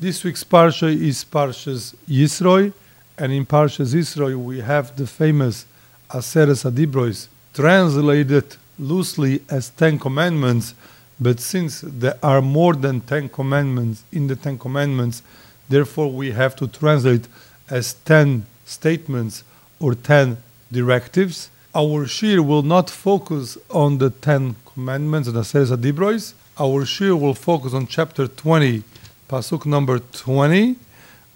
This week's parsha is Parshas Yisroi, and in Parshas Yisroi we have the famous Aseres Adibrois, translated loosely as Ten Commandments, but since there are more than Ten Commandments in the Ten Commandments, therefore we have to translate as Ten Statements or Ten Directives. Our shir will not focus on the Ten Commandments and Aseres Adibrois. Our shir will focus on chapter 20, pasuk number 20.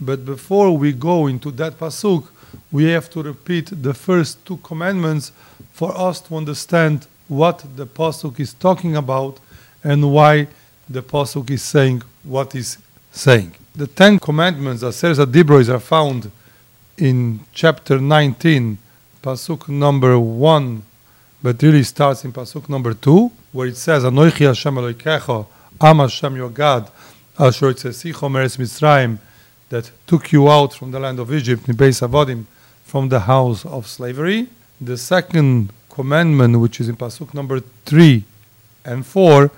But before we go into that pasuk, we have to repeat the first two commandments for us to understand what the pasuk is talking about and why the pasuk is saying what is saying. The Ten Commandments, Aseres Adibrois, are found in chapter 19, pasuk number 1, but really starts in pasuk number 2, where it says, Anoichi Hashem Eloikecha, Am Hashem your God, Yitzesicho Meres Mitzrayim, that took you out from the land of Egypt, Avodim, from the house of slavery. The second commandment, which is in pasuk number 3 and 4,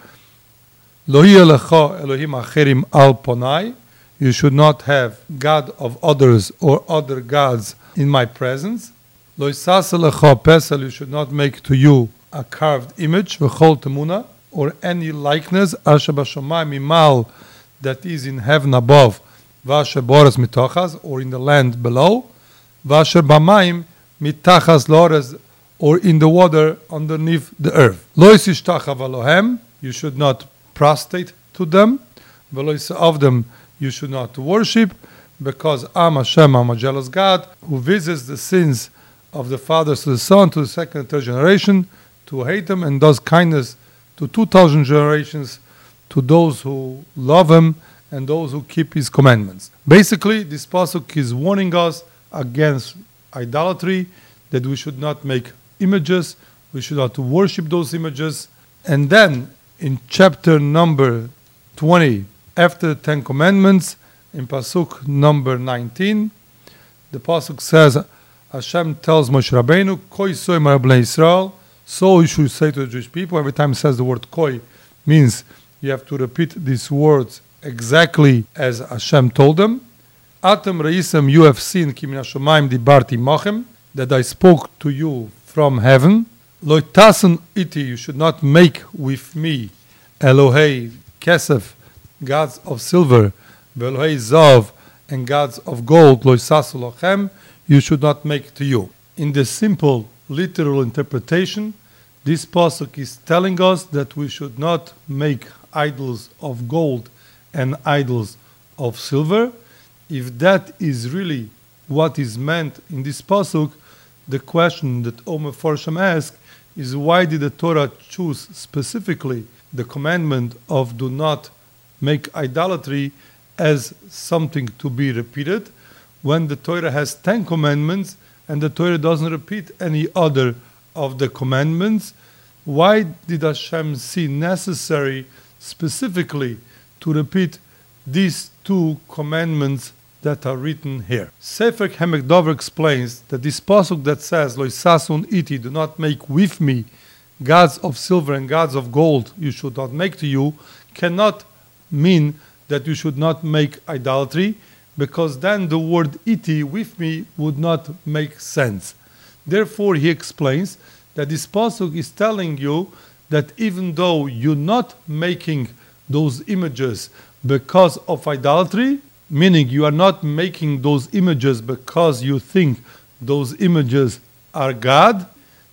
Lo lecha Elohim acherim al ponai, you should not have God of others or other gods in my presence. Pesel, you should not make to you a carved image, or any likeness, asher b'shamayim imal, that is in heaven above, vasher boras mitochas, or in the land below, vasher b'mayim mitachas lores, or in the water underneath the earth. Lo yisishtachav alohem, you should not prostrate to them, v'lo of them you should not worship, because I'm Hashem, I'm a jealous God, who visits the sins of the fathers to the son, to the second and third generation, to hate them, and does kindness to 2,000 generations to those who love him and those who keep his commandments. Basically, this pasuk is warning us against idolatry, that we should not make images, we should not worship those images. And then in chapter number 20, after the Ten Commandments, in pasuk number 19, the pasuk says, Hashem tells Moshe Rabbeinu, Koi soy Israel, so you should say to the Jewish people. Every time he says the word koi, means you have to repeat these words exactly as Hashem told them. Atem reisem, you have seen ki min hashomayim dibarti mochem, that I spoke to you from heaven. Loitasen iti, you should not make with me Elohei kesef, gods of silver, Velohei zav, and gods of gold, loisasu lochem, you should not make to you. In the simple literal interpretation, this pasuk is telling us that we should not make idols of gold and idols of silver. If that is really what is meant in this pasuk, the question that Omer Forsham asked is why did the Torah choose specifically the commandment of do not make idolatry as something to be repeated when the Torah has 10 commandments and the Torah doesn't repeat any other of the commandments? Why did Hashem see necessary specifically to repeat these two commandments that are written here? Sefer Davar explains that this pasuk that says, Loisasun iti, do not make with me gods of silver and gods of gold you should not make to you, cannot mean that you should not make idolatry because then the word iti with me would not make sense. Therefore, he explains that this pasuk is telling you that even though you're not making those images because of idolatry, meaning you are not making those images because you think those images are God,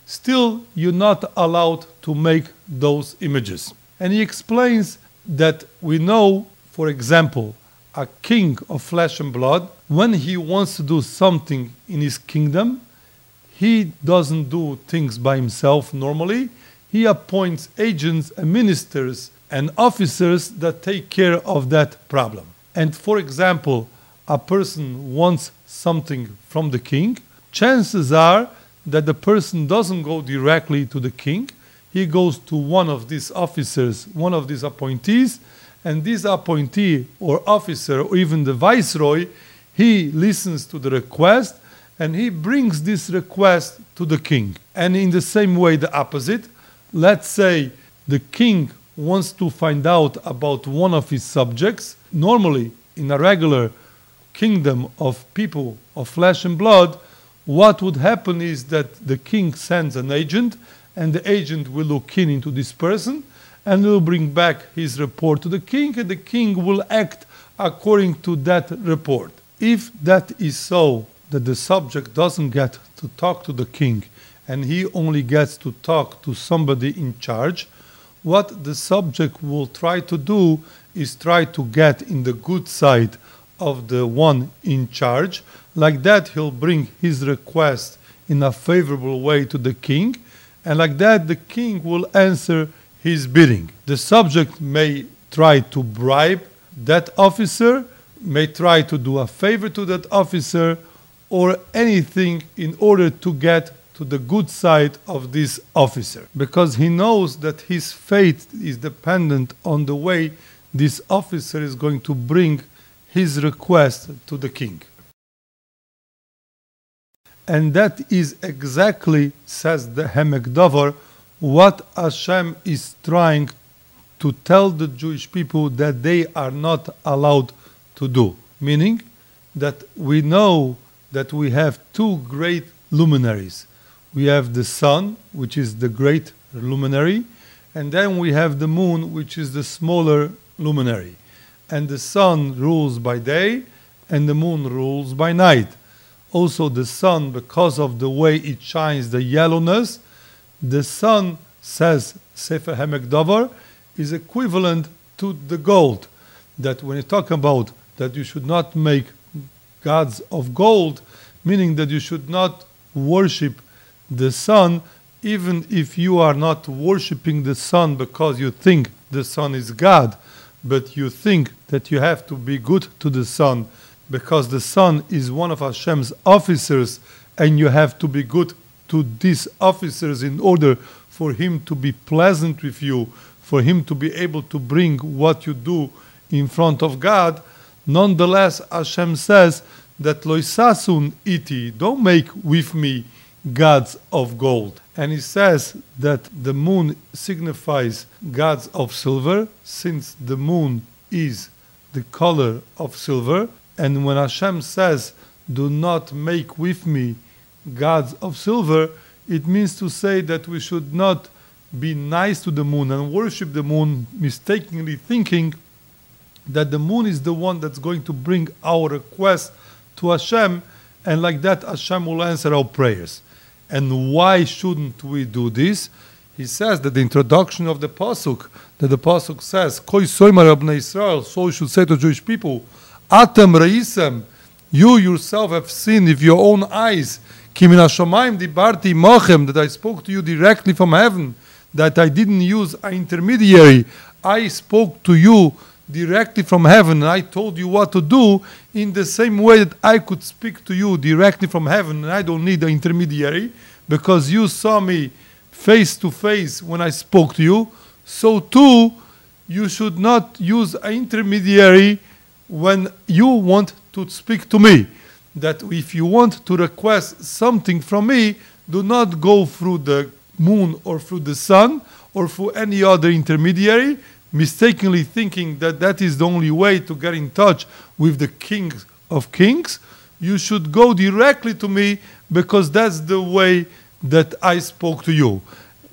still you're not allowed to make those images. And he explains that we know, for example, a king of flesh and blood, when he wants to do something in his kingdom, he doesn't do things by himself normally. He appoints agents and ministers and officers that take care of that problem. And for example, a person wants something from the king, chances are that the person doesn't go directly to the king. He goes to one of these officers, one of these appointees, and this appointee or officer or even the viceroy he listens to the request and he brings this request to the king and in the same way the opposite let's say the king wants to find out about one of his subjects normally in a regular kingdom of people of flesh and blood, what would happen is that the king sends an agent, and the agent will look in into this person and will bring back his report to the king, and the king will act according to that report. If that is so, that the subject doesn't get to talk to the king and he only gets to talk to somebody in charge, what the subject will try to do is try to get in the good side of the one in charge. Like that, he'll bring his request in a favorable way to the king, and like that, the king will answer his bidding. The subject may try to bribe that officer, may try to do a favor to that officer, or anything in order to get to the good side of this officer because he knows that his fate is dependent on the way this officer is going to bring his request to the king. And that is exactly, says the Ha'amek Davar, what Hashem is trying to tell the Jewish people that they are not allowed to do. Meaning that we know that we have two great luminaries. We have the sun, which is the great luminary, and then we have the moon, which is the smaller luminary. And the sun rules by day, and the moon rules by night. Also, the sun, because of the way it shines, the yellowness, the sun, says Sefer Ha'amek Davar, is equivalent to the gold. That when you talk about that you should not make gods of gold, meaning that you should not worship the sun, even if you are not worshiping the sun because you think the sun is God, but you think that you have to be good to the sun because the sun is one of Hashem's officers and you have to be good to these officers in order for him to be pleasant with you, for him to be able to bring what you do in front of God. Nonetheless, Hashem says that loisasun iti, don't make with me gods of gold. And he says that the moon signifies gods of silver, since the moon is the color of silver. And when Hashem says, Do not make with me gods of silver, it means to say that we should not be nice to the moon and worship the moon, mistakenly thinking that the moon is the one that's going to bring our request to Hashem, and like that, Hashem will answer our prayers. And why shouldn't we do this? He says that the introduction of the pasuk, that the pasuk says, "Koi soimer abnei Israel," so you should say to Jewish people, "Atem reisem," you yourself have seen with your own eyes, "Kimin hashamayim dibarti mochem," that I spoke to you directly from heaven, that I didn't use an intermediary. I spoke to you directly from heaven and I told you what to do in the same way that I could speak to you directly from heaven and I don't need an intermediary because you saw me face to face when I spoke to you, so too you should not use an intermediary when you want to speak to me. That if you want to request something from me, do not go through the moon or through the sun or through any other intermediary, mistakenly thinking that that is the only way to get in touch with the King of Kings, you should go directly to me because that's the way that I spoke to you.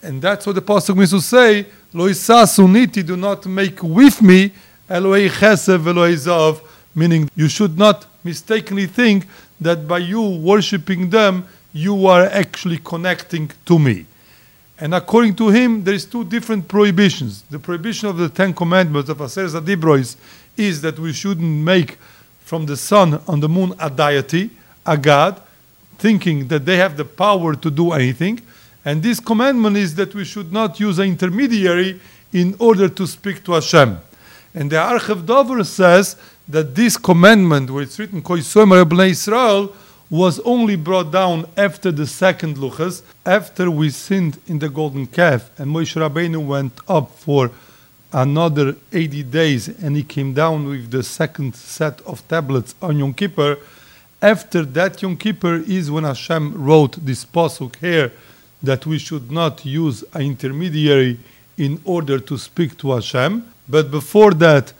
And that's what the Pasuk means to say, Lo suniti, do not make with me Elohei Chesef Elohei Zav, meaning you should not mistakenly think that by you worshipping them, you are actually connecting to me. And according to him, there is two different prohibitions. The prohibition of the Ten Commandments of Aseret Adibrois is that we shouldn't make from the sun and the moon a deity, a god, thinking that they have the power to do anything. And this commandment is that we should not use an intermediary in order to speak to Hashem. And the Ha'amek Davar says that this commandment, where it's written, Koi Israel, was only brought down after the second luchas, after we sinned in the golden calf, and Moshe Rabbeinu went up for another 80 days, and he came down with the second set of tablets on Yom Kippur. After that Yom Kippur is when Hashem wrote this pasuk here that we should not use an intermediary in order to speak to Hashem. But before that,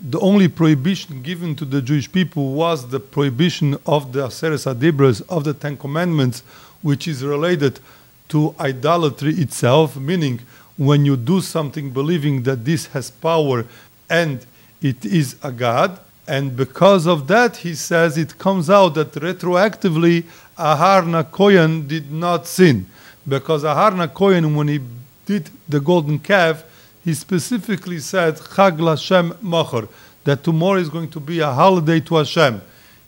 the only prohibition given to the Jewish people was the prohibition of the Aseres Adibras, of the Ten Commandments, which is related to idolatry itself, meaning when you do something believing that this has power and it is a God. And because of that, he says it comes out that retroactively Aharon HaKohen did not sin. Because Aharon HaKohen, when he did the golden calf, he specifically said, Chag Lashem Machar, that tomorrow is going to be a holiday to Hashem.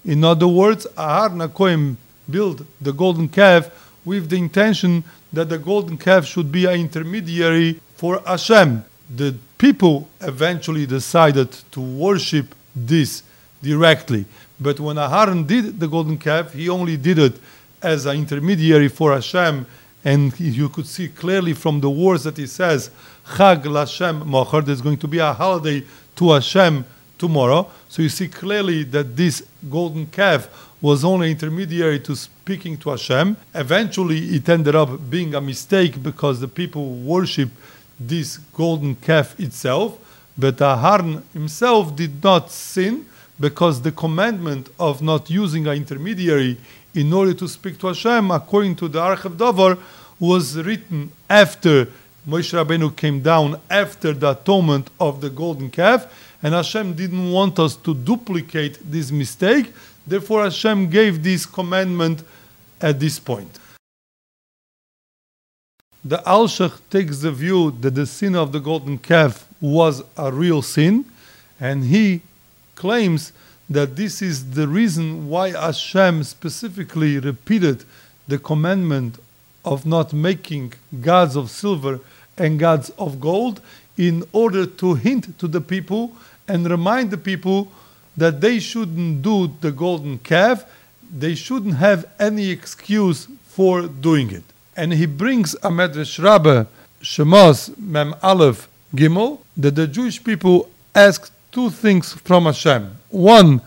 In other words, Aharon HaKohen built the golden calf with the intention that the golden calf should be an intermediary for Hashem. The people eventually decided to worship this directly. But when Aharon did the golden calf, he only did it as an intermediary for Hashem. And you could see clearly from the words that he says, Chag Lashem Mocher, there's going to be a holiday to Hashem tomorrow. So you see clearly that this golden calf was only intermediary to speaking to Hashem. Eventually, it ended up being a mistake because the people worship this golden calf itself. But Aharon himself did not sin because the commandment of not using an intermediary in order to speak to Hashem, according to the Ha'amek Davar, was written after Moshe Rabbeinu came down after the atonement of the golden calf, and Hashem didn't want us to duplicate this mistake. Therefore, Hashem gave this commandment at this point. The Alshich takes the view that the sin of the golden calf was a real sin, and he claims that this is the reason why Hashem specifically repeated the commandment of not making gods of silver and gods of gold in order to hint to the people and remind the people that they shouldn't do the golden calf, they shouldn't have any excuse for doing it. And he brings a Medrash Rabbah, Shemos Mem Aleph Gimel, that the Jewish people asked two things from Hashem. One,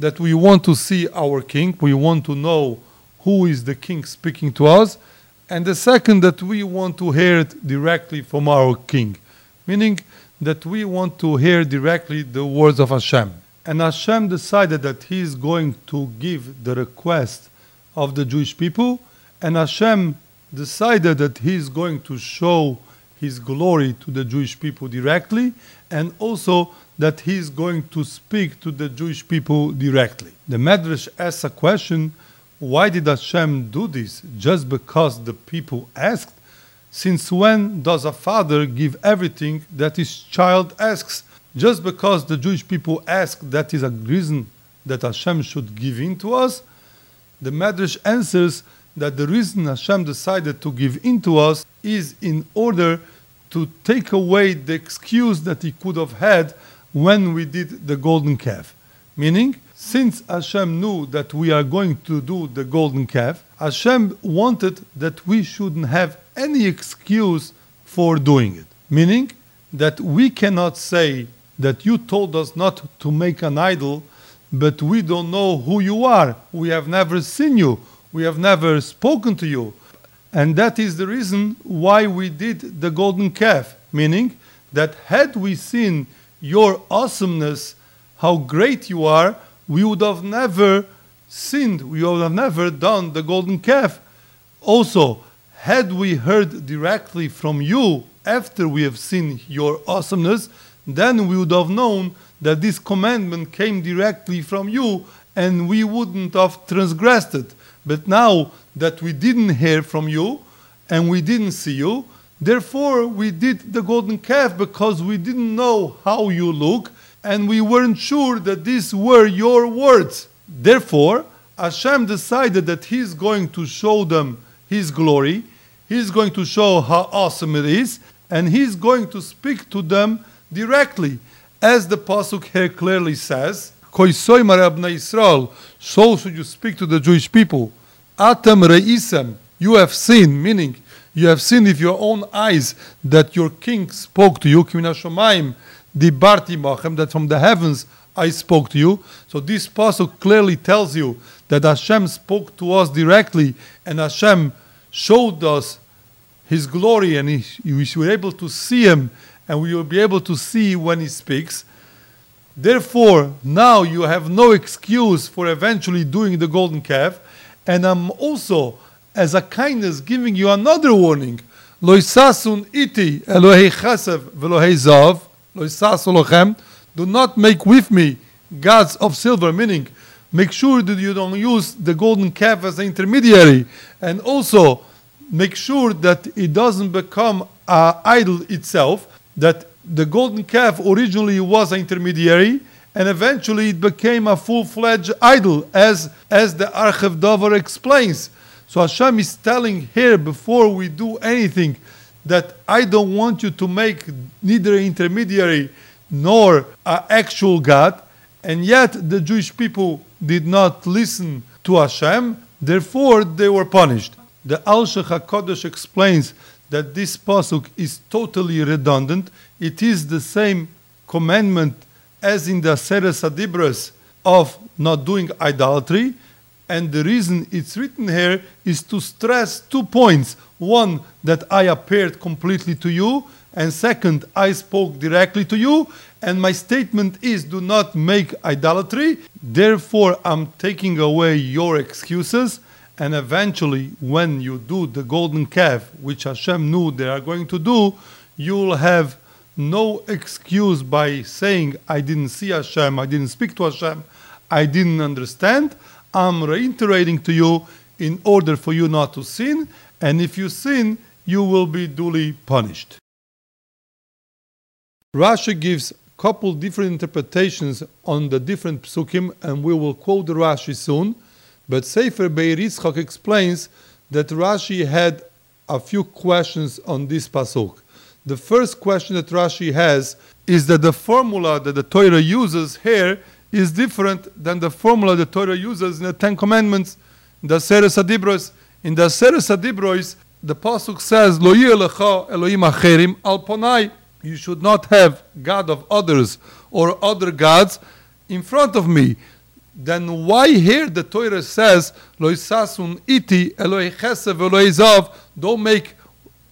that we want to see our king, we want to know who is the king speaking to us. And the second, that we want to hear it directly from our king, meaning that we want to hear directly the words of Hashem. And Hashem decided that He is going to give the request of the Jewish people, and Hashem decided that He is going to show His glory to the Jewish people directly, and also that He is going to speak to the Jewish people directly. The Medrash asks a question why did Hashem do this? Just because the people asked? Since when does a father give everything that his child asks? Just because the Jewish people ask, that is a reason that Hashem should give in to us? The Medrash answers that the reason Hashem decided to give in to us is in order to take away the excuse that he could have had when we did the golden calf. Meaning, since Hashem knew that we are going to do the golden calf, Hashem wanted that we shouldn't have any excuse for doing it. Meaning that we cannot say that you told us not to make an idol, but we don't know who you are. We have never seen you. We have never spoken to you. And that is the reason why we did the golden calf. Meaning that had we seen your awesomeness, how great you are, we would have never sinned. We would have never done the golden calf. Also, had we heard directly from you after we have seen your awesomeness, then we would have known that this commandment came directly from you and we wouldn't have transgressed it. But now that we didn't hear from you and we didn't see you, therefore we did the golden calf because we didn't know how you look and we weren't sure that these were your words. Therefore, Hashem decided that He's going to show them His glory, He's going to show how awesome it is, and He's going to speak to them directly. As the Pasuk here clearly says, Israel, so should you speak to the Jewish people. Atam re'isem, you have seen, meaning you have seen with your own eyes that your king spoke to you, Kimina Shomaim, Dibarti Machem, that from the heavens I spoke to you. So this pasuk clearly tells you that Hashem spoke to us directly, and Hashem showed us His glory, and we were able to see Him, and we will be able to see when He speaks. Therefore, now you have no excuse for eventually doing the golden calf. And I'm also, as a kindness, giving you another warning. Lo isasun iti Elohei chasev velohei zav. Lochem. Do not make with me gods of silver, meaning make sure that you don't use the golden calf as an intermediary. And also, make sure that it doesn't become an idol itself, that the golden calf originally was an intermediary, and eventually it became a full-fledged idol, as, as the Ha'amek Davar explains. So Hashem is telling here, before we do anything, that I don't want you to make neither intermediary nor an actual God, and yet the Jewish people did not listen to Hashem, therefore they were punished. The Alshich HaKodesh explains that this pasuk is totally redundant. It is the same commandment as in the Seres Adibras of not doing idolatry. And the reason it's written here is to stress two points. One, that I appeared completely to you. And second, I spoke directly to you. And my statement is do not make idolatry. Therefore, I'm taking away your excuses. And eventually, when you do the golden calf, which Hashem knew they are going to do, you'll have no excuse by saying, I didn't see Hashem, I didn't speak to Hashem, I didn't understand. I'm reiterating to you in order for you not to sin, and if you sin, you will be duly punished. Rashi gives a couple different interpretations on the different psukim, and we will quote the Rashi soon. But Sefer Beir Yitzchak explains that Rashi had a few questions on this pasuk. The first question that Rashi has is that the formula that the Torah uses here is different than the formula the Torah uses in the Ten Commandments, in the Seres Adibros. In the Seres Adibros, the pasuk says, "Lo lecha Elohim acherim al ponai." You should not have God of others or other gods in front of me. Then why here the Torah says, "Lo iti Elohei chesef zav"? Don't make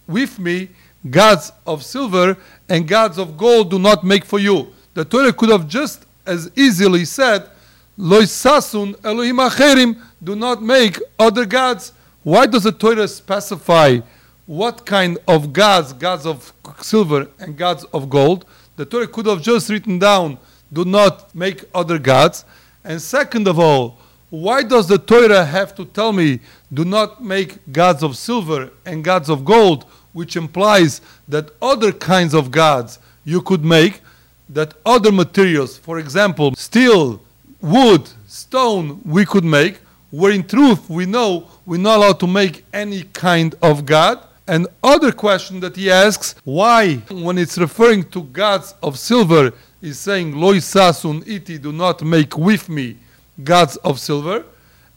with me gods of silver and gods of gold do not make for you. The Torah could have just as easily said, Loisasun Elohim acherim, do not make other gods. Why does the Torah specify what kind of gods, gods of silver and gods of gold? The Torah could have just written down, do not make other gods. And second of all, why does the Torah have to tell me, do not make gods of silver and gods of gold? which implies that other kinds of gods you could make, that other materials, for example, steel, wood, stone, we could make, where in truth we know we're not allowed to make any kind of god. And other question that he asks, why, when it's referring to gods of silver, is saying, Loisasun iti, do not make with me gods of silver.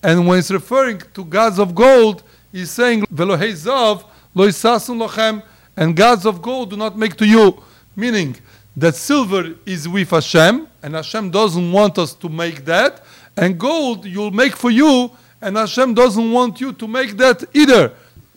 And when it's referring to gods of gold, he's saying, Velohezav, Lo lochem, and gods of gold do not make to you. Meaning that silver is with Hashem, and Hashem doesn't want us to make that, and gold you'll make for you, and Hashem doesn't want you to make that either.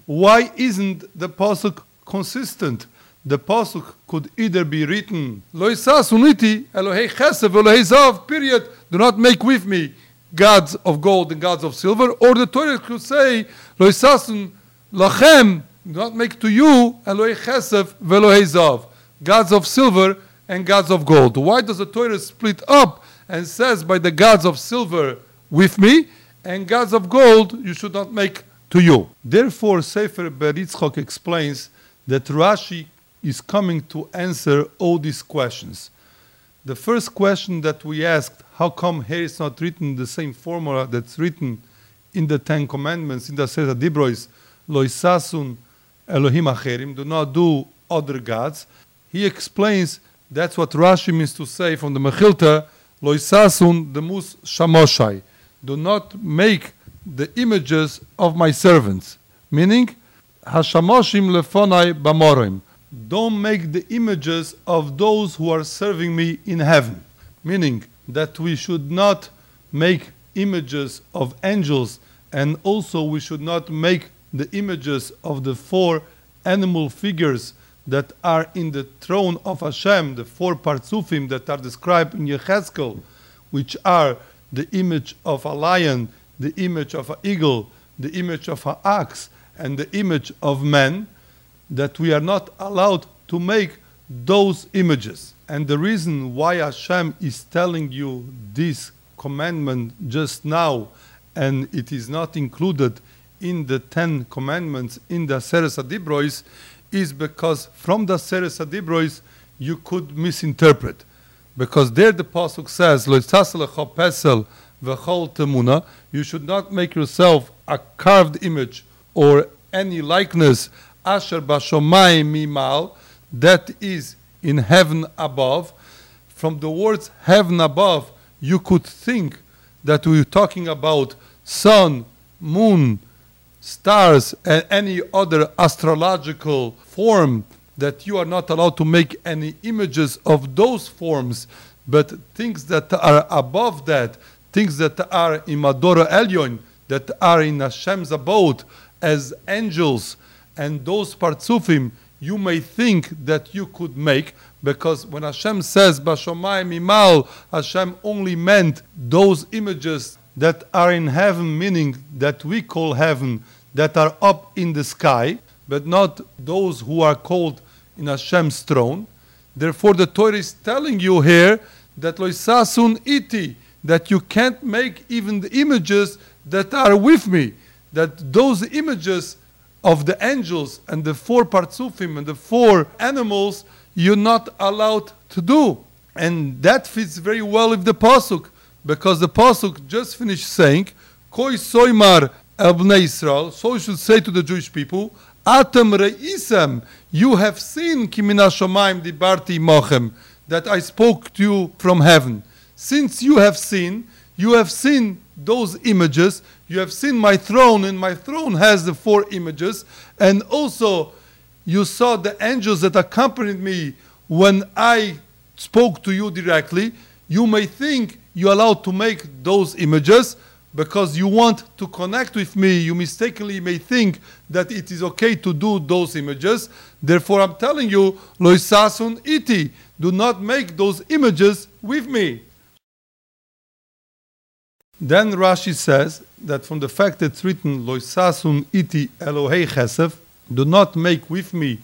Why isn't the pasuk consistent? The pasuk could either be written Lo uniti Elohei Chesef Elohei Zav. Period. Do not make with me gods of gold and gods of silver, or the Torah could say Lo lachem do not make to you Elohei Chesef velohei Zav, gods of silver and gods of gold. Why does the Torah split up and says by the gods of silver with me and gods of gold you should not make to you? Therefore, Sefer Beir Yitzchak explains that Rashi is coming to answer all these questions. The first question that we asked, how come here is not written the same formula that's written in the Ten Commandments, in the Seder Dibrois, Loisasun Elohim Acherim, do not do other gods. He explains that's what Rashi means to say from the Mechilta, Loisasun demus shamoshai. Do not make the images of my servants. Meaning, Hashamoshim lefonai bamorim. Don't make the images of those who are serving me in heaven. Meaning that we should not make images of angels and also we should not make the images of the four animal figures that are in the throne of Hashem, the four partsufim that are described in Yechezkel, which are the image of a lion, the image of an eagle, the image of an ox, and the image of man, that we are not allowed to make those images. And the reason why Hashem is telling you this commandment just now, and it is not included in the Ten Commandments in the Seres Adibrois, is because from the Seres Adibrois you could misinterpret. Because there the Pasuk says, you should not make yourself a carved image or any likeness, asher bashomayim mimal, that is in heaven above. From the words heaven above, you could think that we're talking about sun, moon, stars, and any other astrological form that you are not allowed to make any images of those forms, but things that are above that, things that are in Madora Elyon, that are in Hashem's abode as angels, and those partsufim you may think that you could make, because when Hashem says Bashomayim Imal, Hashem only meant those images that are in heaven, meaning that we call heaven, that are up in the sky, but not those who are called in Hashem's throne. Therefore, the Torah is telling you here that loisasun iti, that you can't make even the images that are with me, that those images of the angels and the four partsufim and the four animals you're not allowed to do. And that fits very well with the pasuk, because the pasuk just finished saying, "Koi soimar el Israel." So you should say to the Jewish people, "Atem reisem, you have seen kimina shomayim dibarti mochem, that I spoke to you from heaven. Since you have seen, you have seen those images. You have seen my throne, and my throne has the four images. And also, you saw the angels that accompanied me when I spoke to you directly. You may think you're allowed to make those images because you want to connect with me. You mistakenly may think that it is okay to do those images. Therefore, I'm telling you, loisasun iti, do not make those images with me. Then Rashi says that from the fact that it's written Loisasun iti Elohei Chesef, do not make with me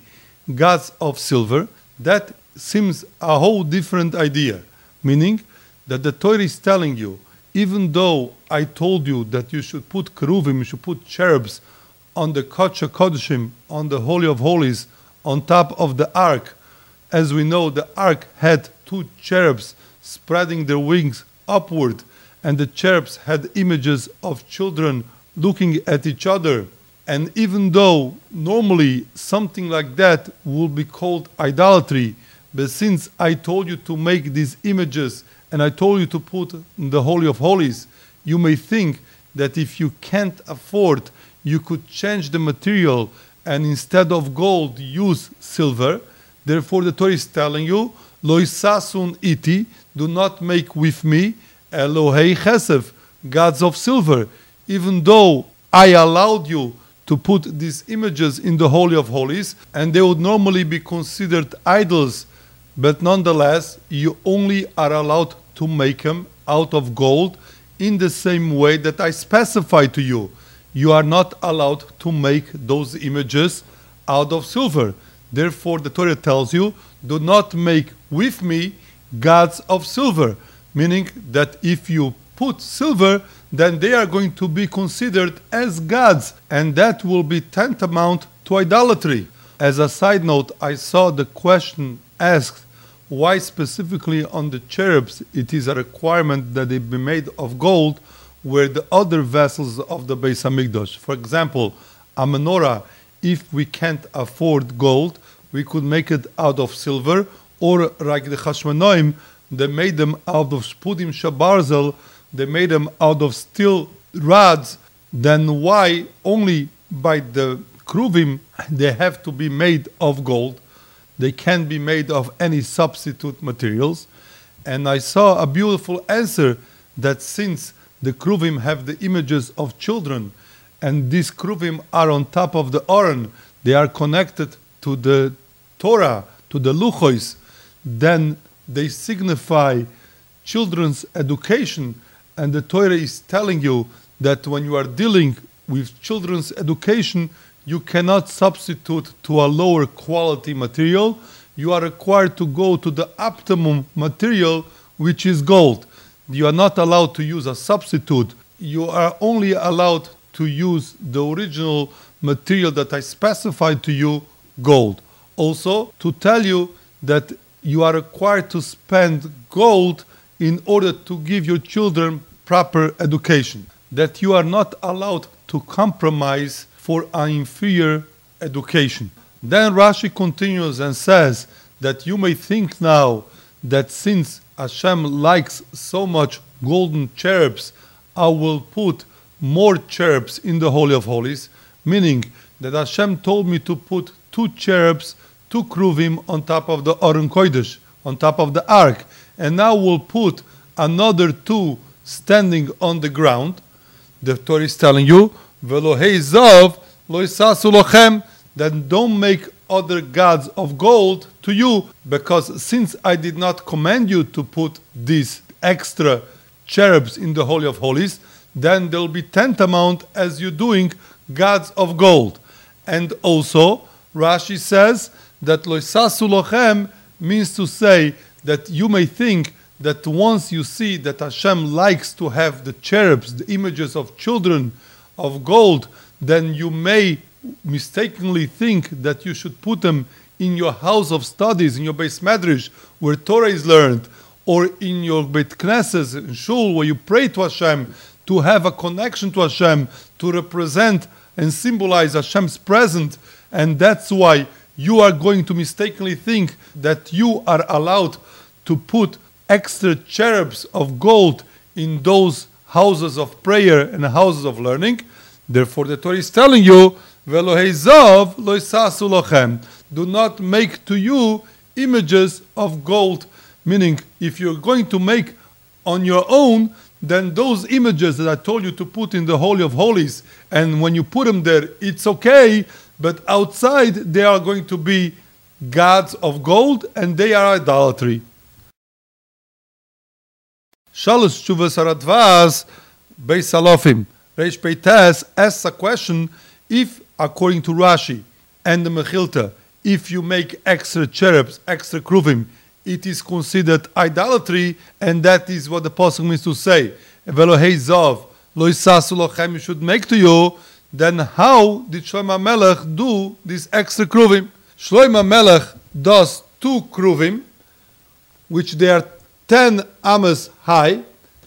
gods of silver, that seems a whole different idea. Meaning that the Torah is telling you, even though I told you that you should put keruvim, you should put cherubs on the Kodesh Kodeshim, on the Holy of Holies, on top of the ark, as we know, the ark had two cherubs spreading their wings upward and the cherubs had images of children looking at each other. And even though normally something like that would be called idolatry, but since I told you to make these images and I told you to put the Holy of Holies, you may think that if you can't afford, you could change the material and instead of gold use silver. Therefore, the Torah is telling you, Loisasun iti, do not make with me Elohei Chesef, gods of silver, even though I allowed you to put these images in the Holy of Holies, and they would normally be considered idols, but nonetheless, you only are allowed to make them out of gold in the same way that I specify to you. You are not allowed to make those images out of silver. Therefore, the Torah tells you, do not make with me gods of silver meaning that if you put silver, then they are going to be considered as gods, and that will be tantamount to idolatry. As a side note, I saw the question asked why specifically on the cherubs it is a requirement that they be made of gold, where the other vessels of the Beis Hamikdash, for example, a menorah, if we can't afford gold, we could make it out of silver, or like the Chashmonaim, they made them out of spudim shabarzel, they made them out of steel rods, then why only by the kruvim they have to be made of gold? They can't be made of any substitute materials. And I saw a beautiful answer that since the kruvim have the images of children, and these kruvim are on top of the oren, they are connected to the Torah, to the Luchos, then they signify children's education. And the Torah is telling you that when you are dealing with children's education, you cannot substitute to a lower quality material. You are required to go to the optimum material, which is gold. You are not allowed to use a substitute. You are only allowed to use the original material that I specified to you, gold. Also, to tell you that you are required to spend gold in order to give your children proper education. That you are not allowed to compromise for an inferior education. Then Rashi continues and says that you may think now that since Hashem likes so much golden cherubs, I will put more cherubs in the Holy of Holies, meaning that Hashem told me to put two cherubs, two kruvim on top of the Aron Kodesh, on top of the ark, and now we'll put another two standing on the ground. The Torah is telling you, "Velohei zav lo lochem," then don't make other gods of gold to you, because since I did not command you to put these extra cherubs in the Holy of Holies, then there'll be tantamount as you doing gods of gold. And also, Rashi says that loisasu lochem means to say that you may think that once you see that Hashem likes to have the cherubs, the images of children of gold, then you may mistakenly think that you should put them in your house of studies, in your base medrash, where Torah is learned, or in your Beit Knesset, in Shul, where you pray to Hashem, to have a connection to Hashem, to represent and symbolize Hashem's presence, and that's why you are going to mistakenly think that you are allowed to put extra cherubs of gold in those houses of prayer and houses of learning. Therefore, the Torah is telling you, "Velohei lo. Do not make to you images of gold. Meaning, if you're going to make on your own, then those images that I told you to put in the Holy of Holies, and when you put them there, it's okay, but outside they are going to be gods of gold and they are idolatry. Shalosh Shuvas Aradvaz Beis Reish Peites asks a question if, according to Rashi and the Mechilta, if you make extra cherubs, extra kruvim, it is considered idolatry, and that is what the Pasuk means to say. Velohei Zav, lo isasu lochem, you should make to you, then how did Shlomo Melech do this extra kruvim? Shlomo Melech does two kruvim, which they are 10 amas high,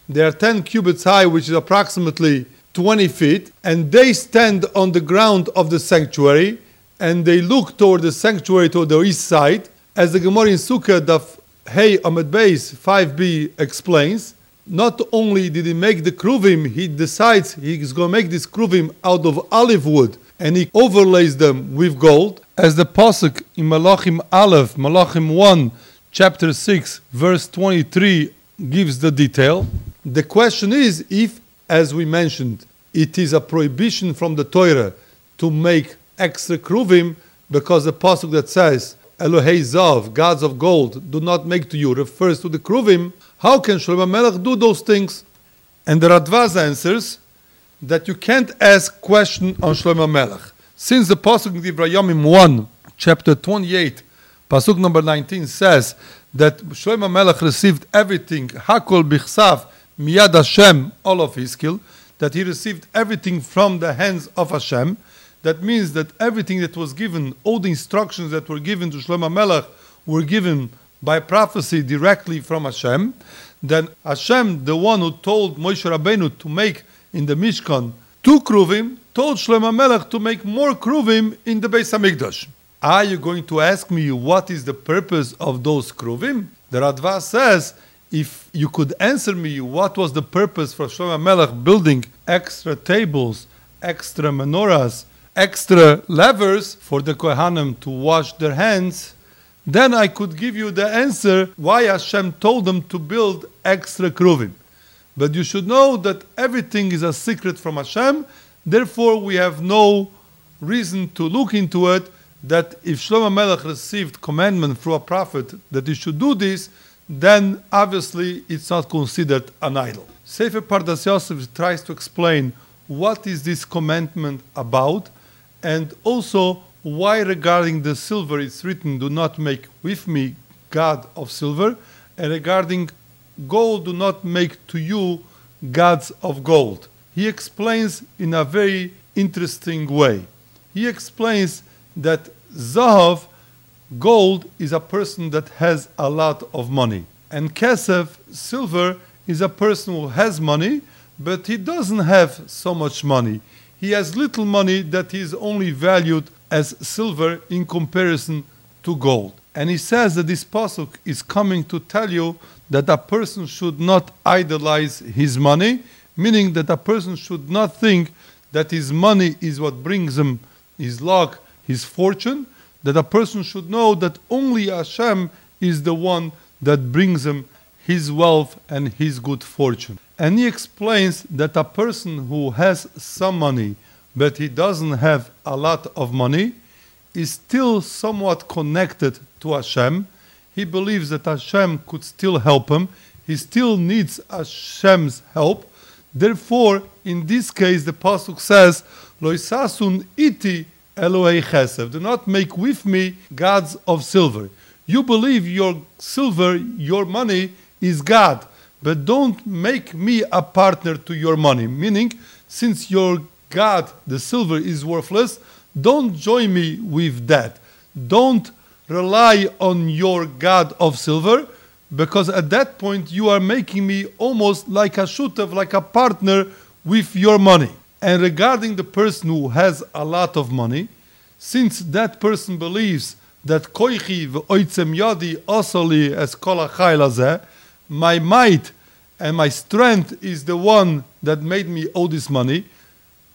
they are 10 cubits high, which is approximately 20 feet, and they stand on the ground of the sanctuary, and they look toward the sanctuary toward the east side, as the Gemara in Sukkah, the Hey Amid Base 5b explains. Not only did he make the kruvim, he decides he's going to make this kruvim out of olive wood, and he overlays them with gold, as the pasuk in Malachim Aleph, Malachim 1, chapter 6, verse 23 gives the detail. The question is if, as we mentioned, it is a prohibition from the Torah to make extra kruvim because the pasuk that says Elohei Zav, gods of gold, do not make to you refers to the kruvim. How can Shlomo Melech do those things? And the Radvaz answers that you can't ask question on Shlomo Melech. Since the pasuk in Divrei Yomim 1, chapter 28, pasuk number 19 says that Shlomo Melech received everything, Hakol Bichsav, Miyad Hashem, all of his skill, that he received everything from the hands of Hashem. That means that everything that was given, all the instructions that were given to Shlomo Melech, were given by prophecy directly from Hashem. Then Hashem, the one who told Moshe Rabbeinu to make in the Mishkan two kruvim, told Shlomo Melech to make more kruvim in the Beis Hamikdash. Are you going to ask me what is the purpose of those kruvim? The Radvaz says, if you could answer me what was the purpose for Shlomo Melech building extra tables, extra menorahs, extra levers for the Kohanim to wash their hands, then I could give you the answer why Hashem told them to build extra kruvim. But you should know that everything is a secret from Hashem, therefore we have no reason to look into it that if Shlomo Melech received commandment through a prophet that he should do this, then obviously it's not considered an idol. Sefer Pardas Yosef tries to explain what is this commandment about and also why regarding the silver it's written do not make with me god of silver and regarding gold do not make to you gods of gold he explains in a very interesting way he explains that zahav gold is a person that has a lot of money and kesef silver is a person who has money but he doesn't have so much money he has little money that is only valued as silver in comparison to gold. And he says that this pasuk is coming to tell you that a person should not idolize his money, meaning that a person should not think that his money is what brings him his luck, his fortune, that a person should know that only Hashem is the one that brings him his wealth and his good fortune. And he explains that a person who has some money but he doesn't have a lot of money is still somewhat connected to Hashem. He believes that Hashem could still help him. He still needs Hashem's help. Therefore, in this case, the pasuk says, "Loisasun iti Elohei Chesef." Do not make with me gods of silver. You believe your silver, your money is God, but don't make me a partner to your money. Meaning, since your God, the silver is worthless, don't join me with that. Don't rely on your God of silver, because at that point you are making me almost like a shutaf, like a partner with your money. And regarding the person who has a lot of money, since that person believes that koichi v'oitzem yadi osoli es kol my might and my strength is the one that made me owe this money,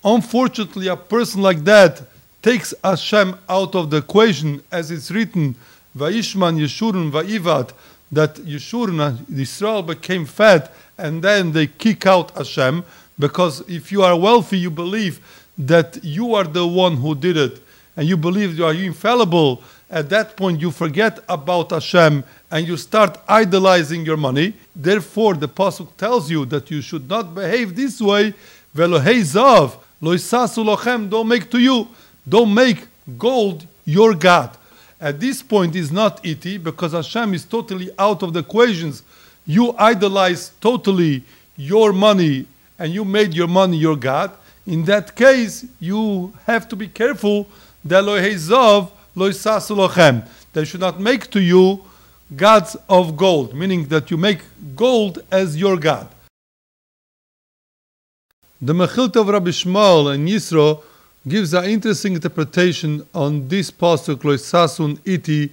Unfortunately, a person like that takes Hashem out of the equation, as it's written, Vaishman Yeshurun Vaivat, that Yeshurun Israel became fat, and then they kick out Hashem, because if you are wealthy, you believe that you are the one who did it, and you believe you are infallible. At that point, you forget about Hashem and you start idolizing your money. Therefore, the pasuk tells you that you should not behave this way. Velohei zav, don't make to you, don't make gold your God. At this point is not iti because Hashem is totally out of the equations. You idolize totally your money and you made your money your God. In that case, you have to be careful that they should not make to you gods of gold, meaning that you make gold as your God. The Mechilta of Rabbi Shmuel and Yisro gives an interesting interpretation on this pasuk Loisasun iti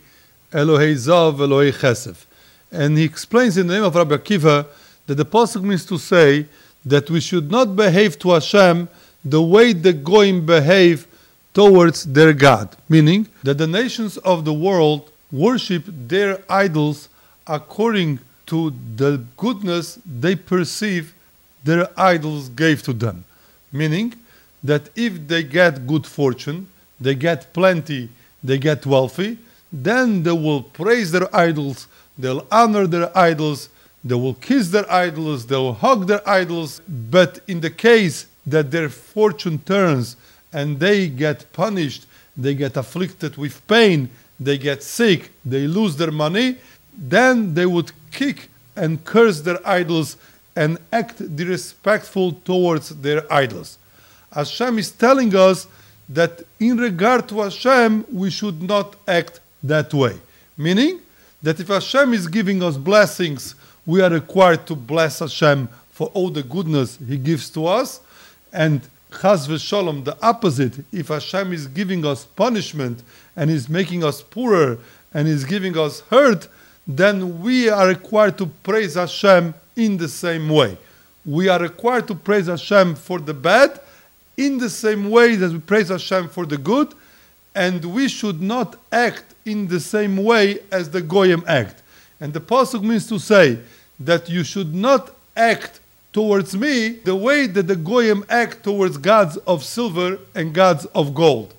Elohei Zav Elohei Chesef. And he explains in the name of Rabbi Akiva that the pasuk means to say that we should not behave to Hashem the way the Goyim behave towards their God, meaning that the nations of the world worship their idols according to the goodness they perceive their idols gave to them. Meaning that if they get good fortune, they get plenty, they get wealthy, then they will praise their idols, they'll honor their idols, they will kiss their idols, they will hug their idols. But in the case that their fortune turns and they get punished, they get afflicted with pain, they get sick, they lose their money, then they would kick and curse their idols and act disrespectful towards their idols. Hashem is telling us that in regard to Hashem, we should not act that way. Meaning that if Hashem is giving us blessings, we are required to bless Hashem for all the goodness He gives to us. And Chaz v'sholom, the opposite, if Hashem is giving us punishment and is making us poorer and is giving us hurt, then we are required to praise Hashem in the same way. We are required to praise Hashem for the bad in the same way that we praise Hashem for the good, and we should not act in the same way as the Goyim act. And the Pasuk means to say that you should not act towards me the way that the Goyim act towards gods of silver and gods of gold.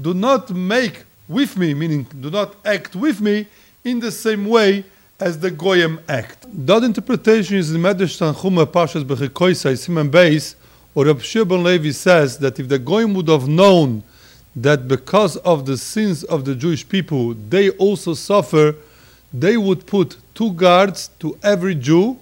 Do not make with me, meaning do not act with me in the same way as the Goyim act. That interpretation is in Medrash Tanchuma Pashas Bechikoisai Simon Beis, or Reb Shimon Levi says that if the Goyim would have known that because of the sins of the Jewish people they also suffer, they would put two guards to every Jew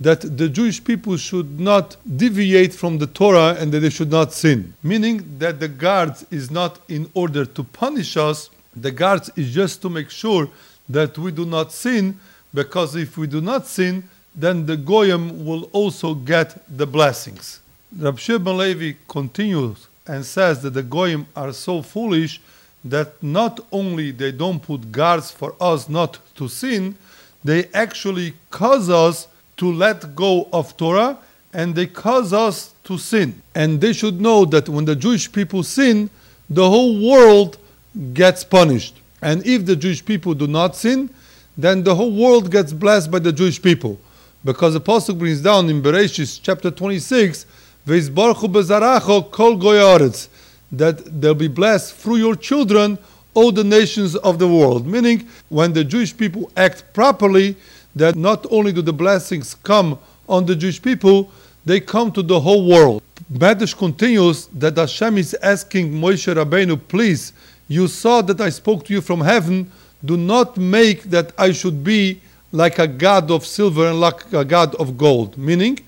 that the Jewish people should not deviate from the Torah and that they should not sin. Meaning that the guards is not in order to punish us, the guards is just to make sure that we do not sin, because if we do not sin, then the Goyim will also get the blessings. Rab Shimon Levi continues and says that the Goyim are so foolish that not only they don't put guards for us not to sin, they actually cause us to let go of Torah and they cause us to sin. And they should know that when the Jewish people sin, the whole world gets punished. And if the Jewish people do not sin, then the whole world gets blessed by the Jewish people. Because the pasuk brings down in Bereshit chapter 26, Veizbarchu bezaracho kol goyaretz, that they'll be blessed through your children all the nations of the world. Meaning, when the Jewish people act properly, that not only do the blessings come on the Jewish people, they come to the whole world. Medrash continues that Hashem is asking Moshe Rabbeinu, please, you saw that I spoke to you from heaven, do not make that I should be like a god of silver and like a god of gold. Meaning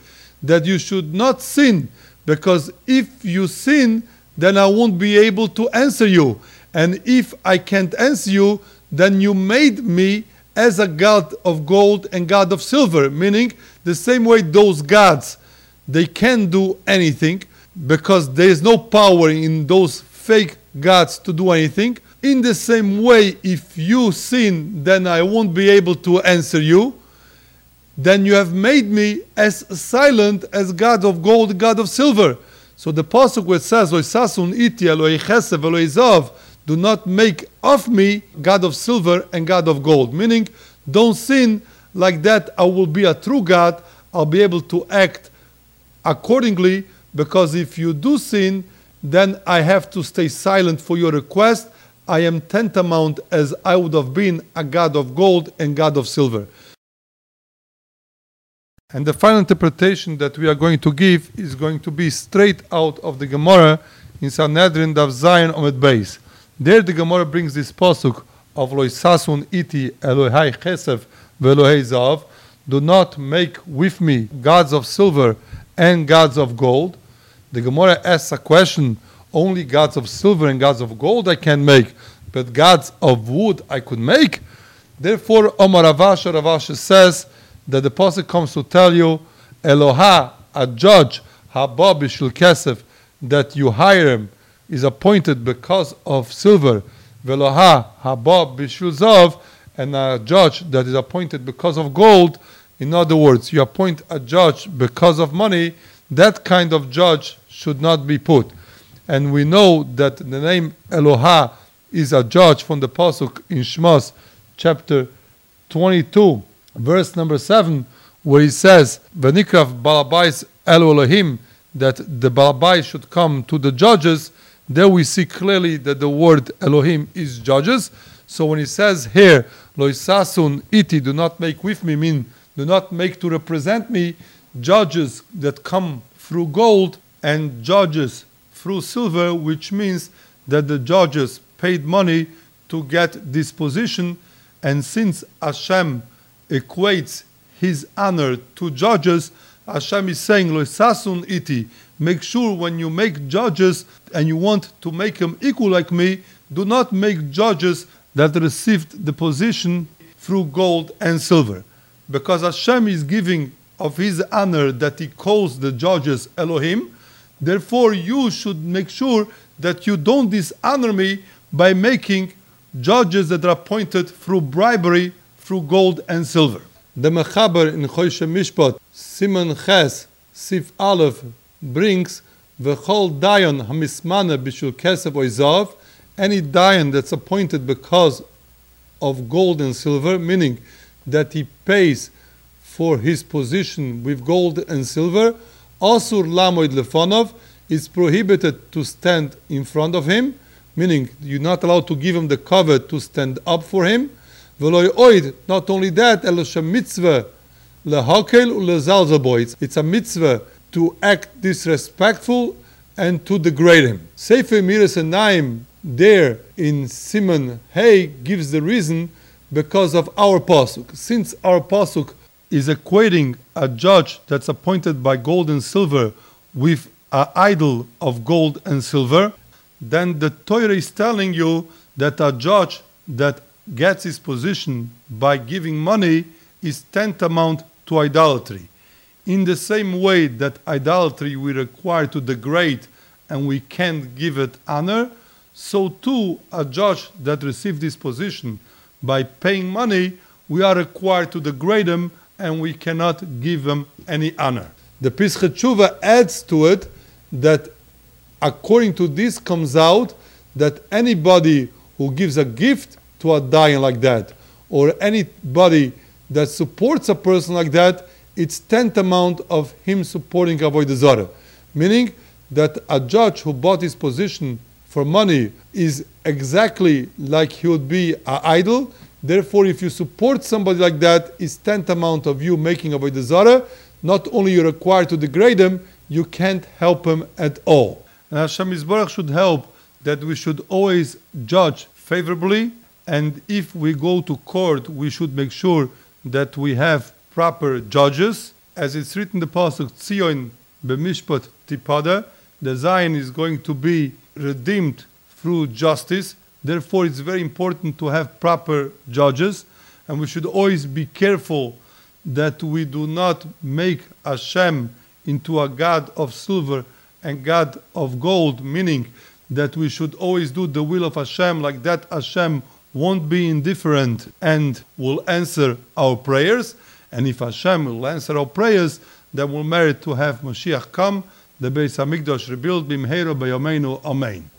that you should not sin, because if you sin, then I won't be able to answer you. And if I can't answer you, then you made me as a god of gold and god of silver, meaning the same way those gods they can't do anything because there is no power in those fake gods to do anything. In the same way, if you sin, then I won't be able to answer you. Then you have made me as silent as God of gold, God of silver. So the pasuk it says, "Loisasun iti Eloi chesef zav," do not make of me God of silver and God of gold. Meaning, don't sin like that. I will be a true God. I'll be able to act accordingly because if you do sin, then I have to stay silent for your request. I am tantamount as I would have been a God of gold and God of silver. And the final interpretation that we are going to give is going to be straight out of the Gemara in Sanhedrin Daf Zayin Omed Beis. There the Gemara brings this pasuk of Loisasun iti Elohai chesef velohei zav. Do not make with me gods of silver and gods of gold. The Gemara asks a question, only gods of silver and gods of gold I can make, but gods of wood I could make. Therefore, Omar Avasha Ravasha says that the pasuk comes to tell you, Eloha, a judge, Haba Bishul Kesef, that you hire him is appointed because of silver, veloha habab bishul and a judge that is appointed because of gold. In other words, you appoint a judge because of money, that kind of judge should not be put. And we know that the name Eloha is a judge from the Pasuk in Shmos, chapter 22, verse number 7, where he says, Venikrav balabais Elo Elohim, that the balabai should come to the judges there we see clearly that the word Elohim is judges. So when he says here, Loisasun iti, do not make with me, mean do not make to represent me judges that come through gold and judges through silver, which means that the judges paid money to get this position. And since Hashem equates his honor to judges, Hashem is saying, Loisasun iti, make sure when you make judges and you want to make them equal like me, do not make judges that received the position through gold and silver. Because Hashem is giving of his honor that he calls the judges Elohim, therefore you should make sure that you don't dishonor me by making judges that are appointed through bribery, through gold and silver. The Mechaber in Choshen Mishpat, Simon Ches, Sif Aleph, brings V'chol dayan hamismana bishul kesef oizav, any dayan that's appointed because of gold and silver, meaning that he pays for his position with gold and silver, asur lamoid lefonov, is prohibited to stand in front of him, meaning you're not allowed to give him the cover to stand up for him. Veloy oid, not only that, elosha mitzvah lehakel ulezalzaboy. It's a mitzvah to act disrespectful and to degrade him. Sefer Me'iras Einayim there in Simon Hay gives the reason because of our pasuk. Since our pasuk is equating a judge that's appointed by gold and silver with an idol of gold and silver, then the Torah is telling you that a judge that gets his position by giving money is tantamount to idolatry. In the same way that idolatry we require to degrade and we can't give it honor, so too a judge that received this position by paying money, we are required to degrade him and we cannot give him any honor. The Pischei Teshuva adds to it that according to this comes out that anybody who gives a gift to a dayan like that, or anybody that supports a person like that, it's tantamount of him supporting Avodah Zarah. Meaning that a judge who bought his position for money is exactly like he would be an idol. Therefore, if you support somebody like that, it's tantamount of you making Avodah Zarah. Not only you're required to degrade him, you can't help him at all. And Hashem Yisborach should help that we should always judge favorably, and if we go to court, we should make sure that we have proper judges. As it's written in the Pasuk, Tzion b'mishpat tipada, the Zion is going to be redeemed through justice. Therefore, it's very important to have proper judges, and we should always be careful that we do not make Hashem into a God of silver and God of gold, meaning that we should always do the will of Hashem, like that Hashem won't be indifferent and will answer our prayers. And if Hashem will answer our prayers, then we'll merit to have Mashiach come, the Beis Hamikdash rebuilt, Bimheiro Bayomeinu, Amen.